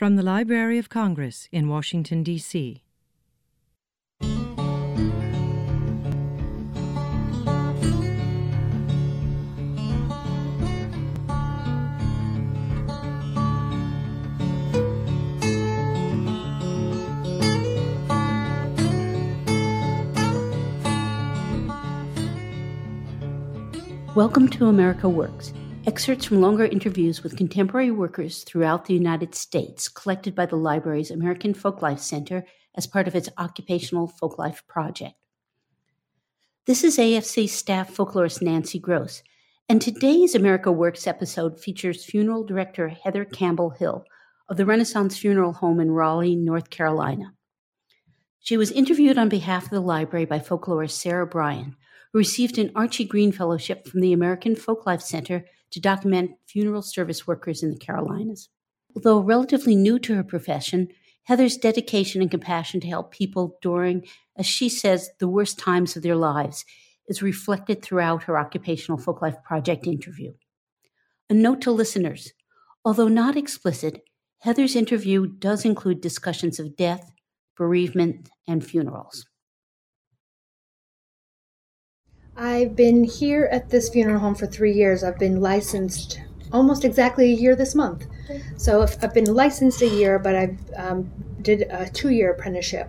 From the Library of Congress in Washington, D.C. Welcome to America Works, excerpts from longer interviews with contemporary workers throughout the United States, collected by the library's American Folklife Center as part of its Occupational Folklife Project. This is AFC staff folklorist Nancy Groce, and today's America Works episode features funeral director Heather Campbell Hill of the Renaissance Funeral Home in Raleigh, North Carolina. She was interviewed on behalf of the library by folklorist Sarah Bryan who received an Archie Green Fellowship from the American Folklife Center to document funeral service workers in the Carolinas. Although relatively new to her profession, Heather's dedication and compassion to help people during, as she says, the worst times of their lives is reflected throughout her Occupational Folklife Project interview. A note to listeners although not explicit, Heather's interview does include discussions of death, bereavement, and funerals. I've been here at this funeral home for three years. I've been licensed almost exactly a year this month. So I've been licensed a year, but I um, did a two-year apprenticeship.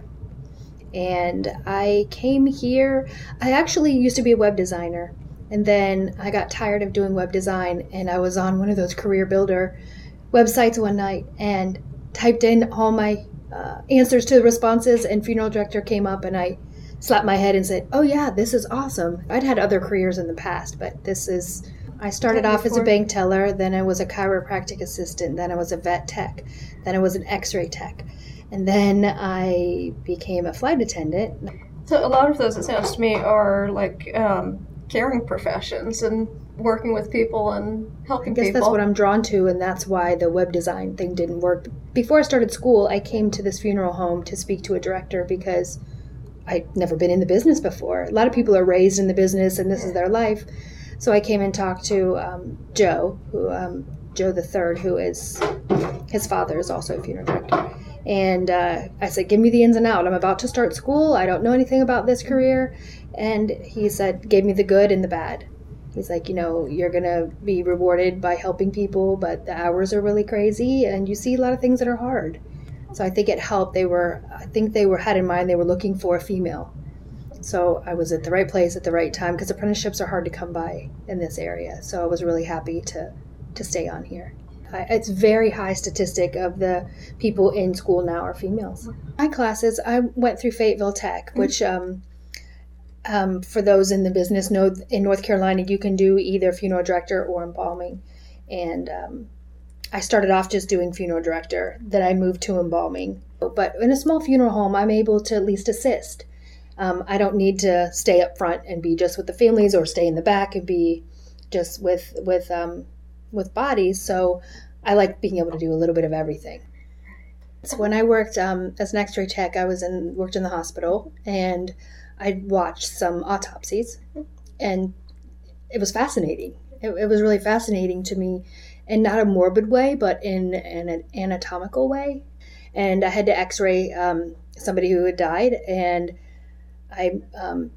And I came here. I actually used to be a web designer, and then I got tired of doing web design, and I was on one of those career builder websites one night and typed in all my uh, answers to the responses, and funeral director came up, and I slapped my head and said, "Oh yeah, this is awesome." I'd had other careers in the past, but this is I started off as a bank teller, then I was a chiropractic assistant, then I was a vet tech, then I was an x-ray tech. And then I became a flight attendant. So a lot of those, it sounds to me, are like um, caring professions and working with people and helping I guess people. that's what I'm drawn to, and that's why the web design thing didn't work. Before I started school, I came to this funeral home to speak to a director because I'd never been in the business before. A lot of people are raised in the business and this is their life. So I came and talked to um, Joe, who um, Joe the Third, who is his father is also a funeral director. And uh, I said, "Give me the ins and out. I'm about to start school. I don't know anything about this career." And he said, gave me the good and the bad. He's like, you know, you're gonna be rewarded by helping people, but the hours are really crazy, and you see a lot of things that are hard. So I think it helped. They were, I think they were had in mind they were looking for a female. So I was at the right place at the right time because apprenticeships are hard to come by in this area. So I was really happy to to stay on here. I, it's very high statistic of the people in school now are females. My classes, I went through Fayetteville Tech, which um, um, for those in the business know in North Carolina you can do either funeral director or embalming, and um, I started off just doing funeral director, then I moved to embalming. But in a small funeral home, I'm able to at least assist. Um, I don't need to stay up front and be just with the families or stay in the back and be just with with um, with bodies. So I like being able to do a little bit of everything. So when I worked um, as an X-ray tech, I was in worked in the hospital and I watched some autopsies, and it was fascinating. It, it was really fascinating to me in not a morbid way, but in, in an anatomical way. And I had to X-ray um, somebody who had died, and I um,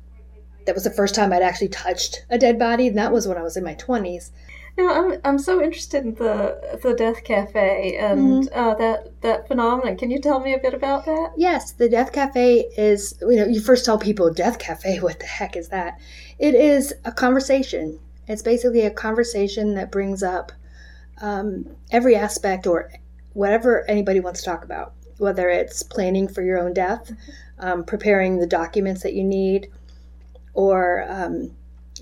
that was the first time I'd actually touched a dead body, and that was when I was in my twenties. Now, I'm, I'm so interested in the the Death Cafe and mm-hmm. uh, that that phenomenon. Can you tell me a bit about that? Yes, the Death Cafe is you know you first tell people Death Cafe, what the heck is that? It is a conversation. It's basically a conversation that brings up um, every aspect or whatever anybody wants to talk about, whether it's planning for your own death, um, preparing the documents that you need, or um,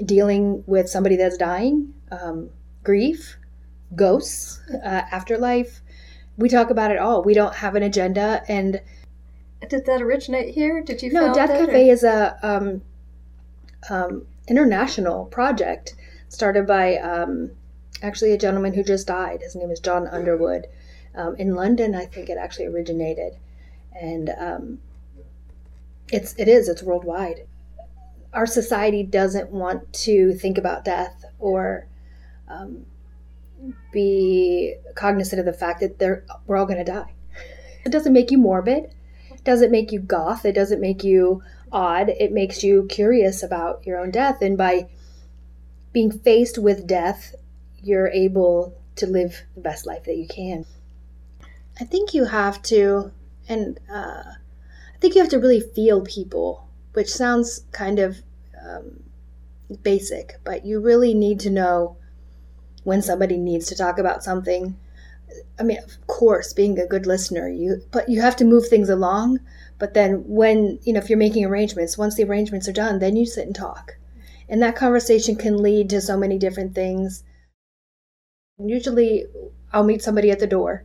dealing with somebody that's dying, um, grief, ghosts, uh, afterlife. We talk about it all. We don't have an agenda. And did that originate here? Did you? No, Death Cafe or? is a um, um, international project started by actually a gentleman who just died. His name is Jon Underwood. Um, in London, I think it actually originated, and um, it's it is it's worldwide. Our society doesn't want to think about death or um, be cognizant of the fact that they're, we're all going to die. It doesn't make you morbid. It doesn't make you goth. It doesn't make you odd. It makes you curious about your own death. And by being faced with death, you're able to live the best life that you can. I think you have to, and uh, I think you have to really feel people, which sounds kind of um, basic, but you really need to know when somebody needs to talk about something. I mean, of course, being a good listener, you but you have to move things along. But then when, you know, if you're making arrangements, once the arrangements are done, then you sit and talk. And that conversation can lead to so many different things. Usually I'll meet somebody at the door.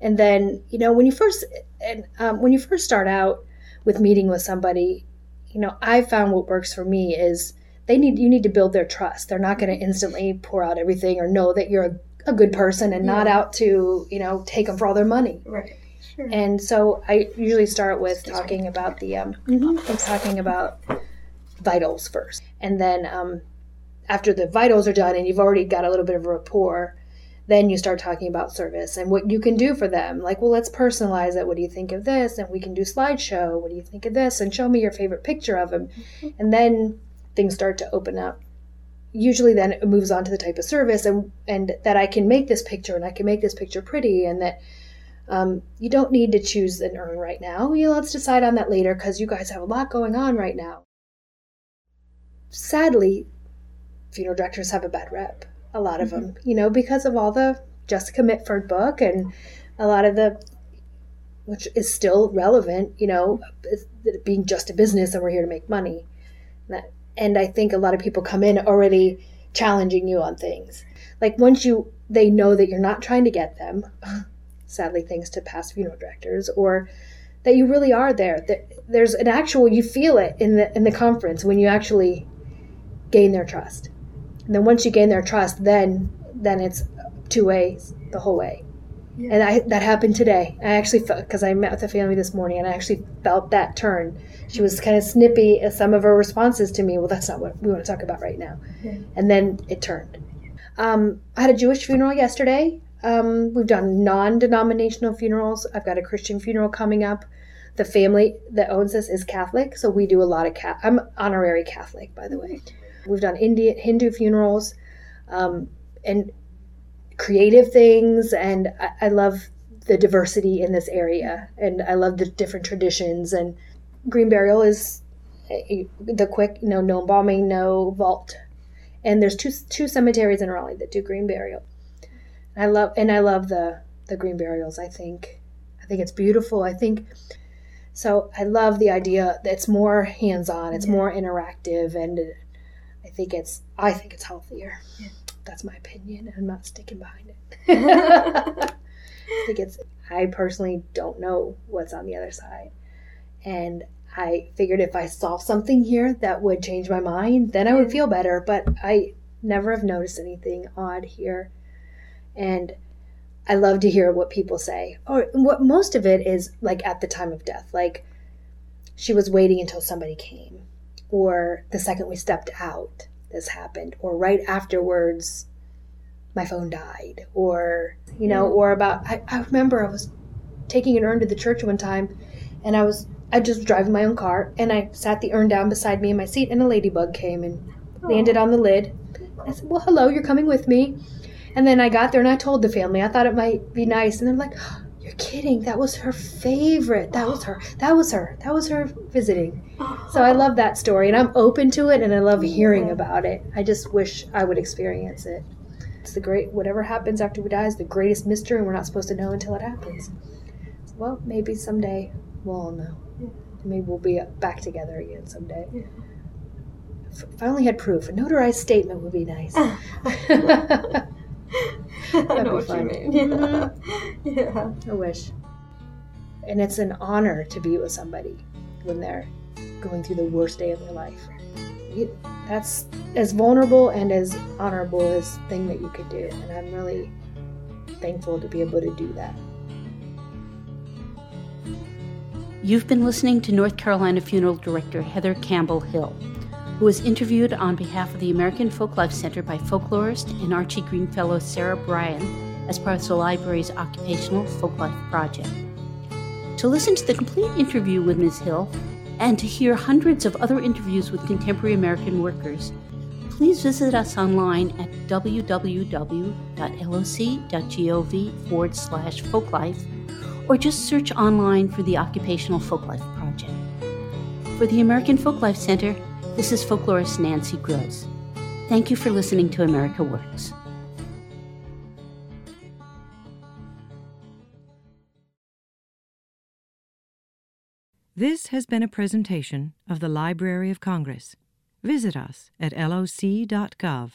And then, you know, when you first and um, when you first start out with meeting with somebody, you know, I found what works for me is they need you need to build their trust. They're not going to instantly pour out everything or know that you're a, a good person and yeah. not out to you know take them for all their money. Right. Sure. And so I usually start with talking about the um, mm-hmm. Talking about vitals first, and then um, after the vitals are done and you've already got a little bit of a rapport, then you start talking about service and what you can do for them. Like, well, let's personalize it. What do you think of this? And we can do slideshow. What do you think of this? And show me your favorite picture of them. Mm-hmm. And then things start to open up. Usually, then it moves on to the type of service, and and that I can make this picture, and I can make this picture pretty, and that um, you don't need to choose an urn right now. You know, let's decide on that later because you guys have a lot going on right now. Sadly, funeral directors have a bad rep. A lot of mm-hmm. them, you know, because of all the Jessica Mitford book and a lot of the which is still relevant, you know, being just a business and we're here to make money. That and I think a lot of people come in already challenging you on things. Like once you they know that you're not trying to get them, sadly things to past funeral directors, or that you really are there. That there's an actual you feel it in the in the conference when you actually gain their trust. And then once you gain their trust, then then it's two ways the whole way. Yeah. And I, that happened today. I actually felt because I met with the family this morning, and I actually felt that turn. She was kind of snippy at some of her responses to me. Well, that's not what we want to talk about right now. Yeah. And then it turned. Um, I had a Jewish funeral yesterday. Um, we've done non-denominational funerals. I've got a Christian funeral coming up. The family that owns this is Catholic, so we do a lot of cat. I'm honorary Catholic, by the way. We've done Indian Hindu funerals, um, and creative things, and I, I love the diversity in this area, and I love the different traditions. And green burial is the quick, you know, no embalming, no vault, and there's two two cemeteries in Raleigh that do green burial. I love and I love the the green burials. I think I think it's beautiful. I think so. I love the idea that it's more hands on. It's yeah. more interactive, and I think it's I think it's healthier. Yeah that's my opinion, and I'm not sticking behind it. I think it's. I personally don't know what's on the other side, and I figured if I saw something here that would change my mind, then I would feel better. But I never have noticed anything odd here, and I love to hear what people say. Or what most of it is like at the time of death, like she was waiting until somebody came, or the second we stepped out this happened or right afterwards my phone died or you know mm. or about I, I remember i was taking an urn to the church one time and i was i just was driving my own car and i sat the urn down beside me in my seat and a ladybug came and landed on the lid. I said well hello you're coming with me. And then i got there and i told the family. I thought it might be nice and they're like you're kidding. That was her favorite. That was her. That was her. That was her visiting. So I love that story and I'm open to it and I love hearing about it. I just wish I would experience it. It's the great, whatever happens after we die is the greatest mystery and we're not supposed to know until it happens. So, well, maybe someday we'll all know. Maybe we'll be back together again someday. If I only had proof, a notarized statement would be nice. I know what fun. you mean. Yeah. yeah. I wish. And it's an honor to be with somebody when they're going through the worst day of their life. That's as vulnerable and as honorable as thing that you could do. And I'm really thankful to be able to do that. You've been listening to North Carolina Funeral Director Heather Campbell Hill who was interviewed on behalf of the American Folklife Center by folklorist and Archie Green Fellow Sarah Bryan as part of the library's Occupational Folklife Project. To listen to the complete interview with Ms. Hill and to hear hundreds of other interviews with contemporary American workers, please visit us online at www.loc.gov forward slash folklife or just search online for the Occupational Folklife Project. For the American Folklife Center, this is folklorist Nancy Groce. Thank you for listening to America Works. This has been a presentation of the Library of Congress. Visit us at loc.gov.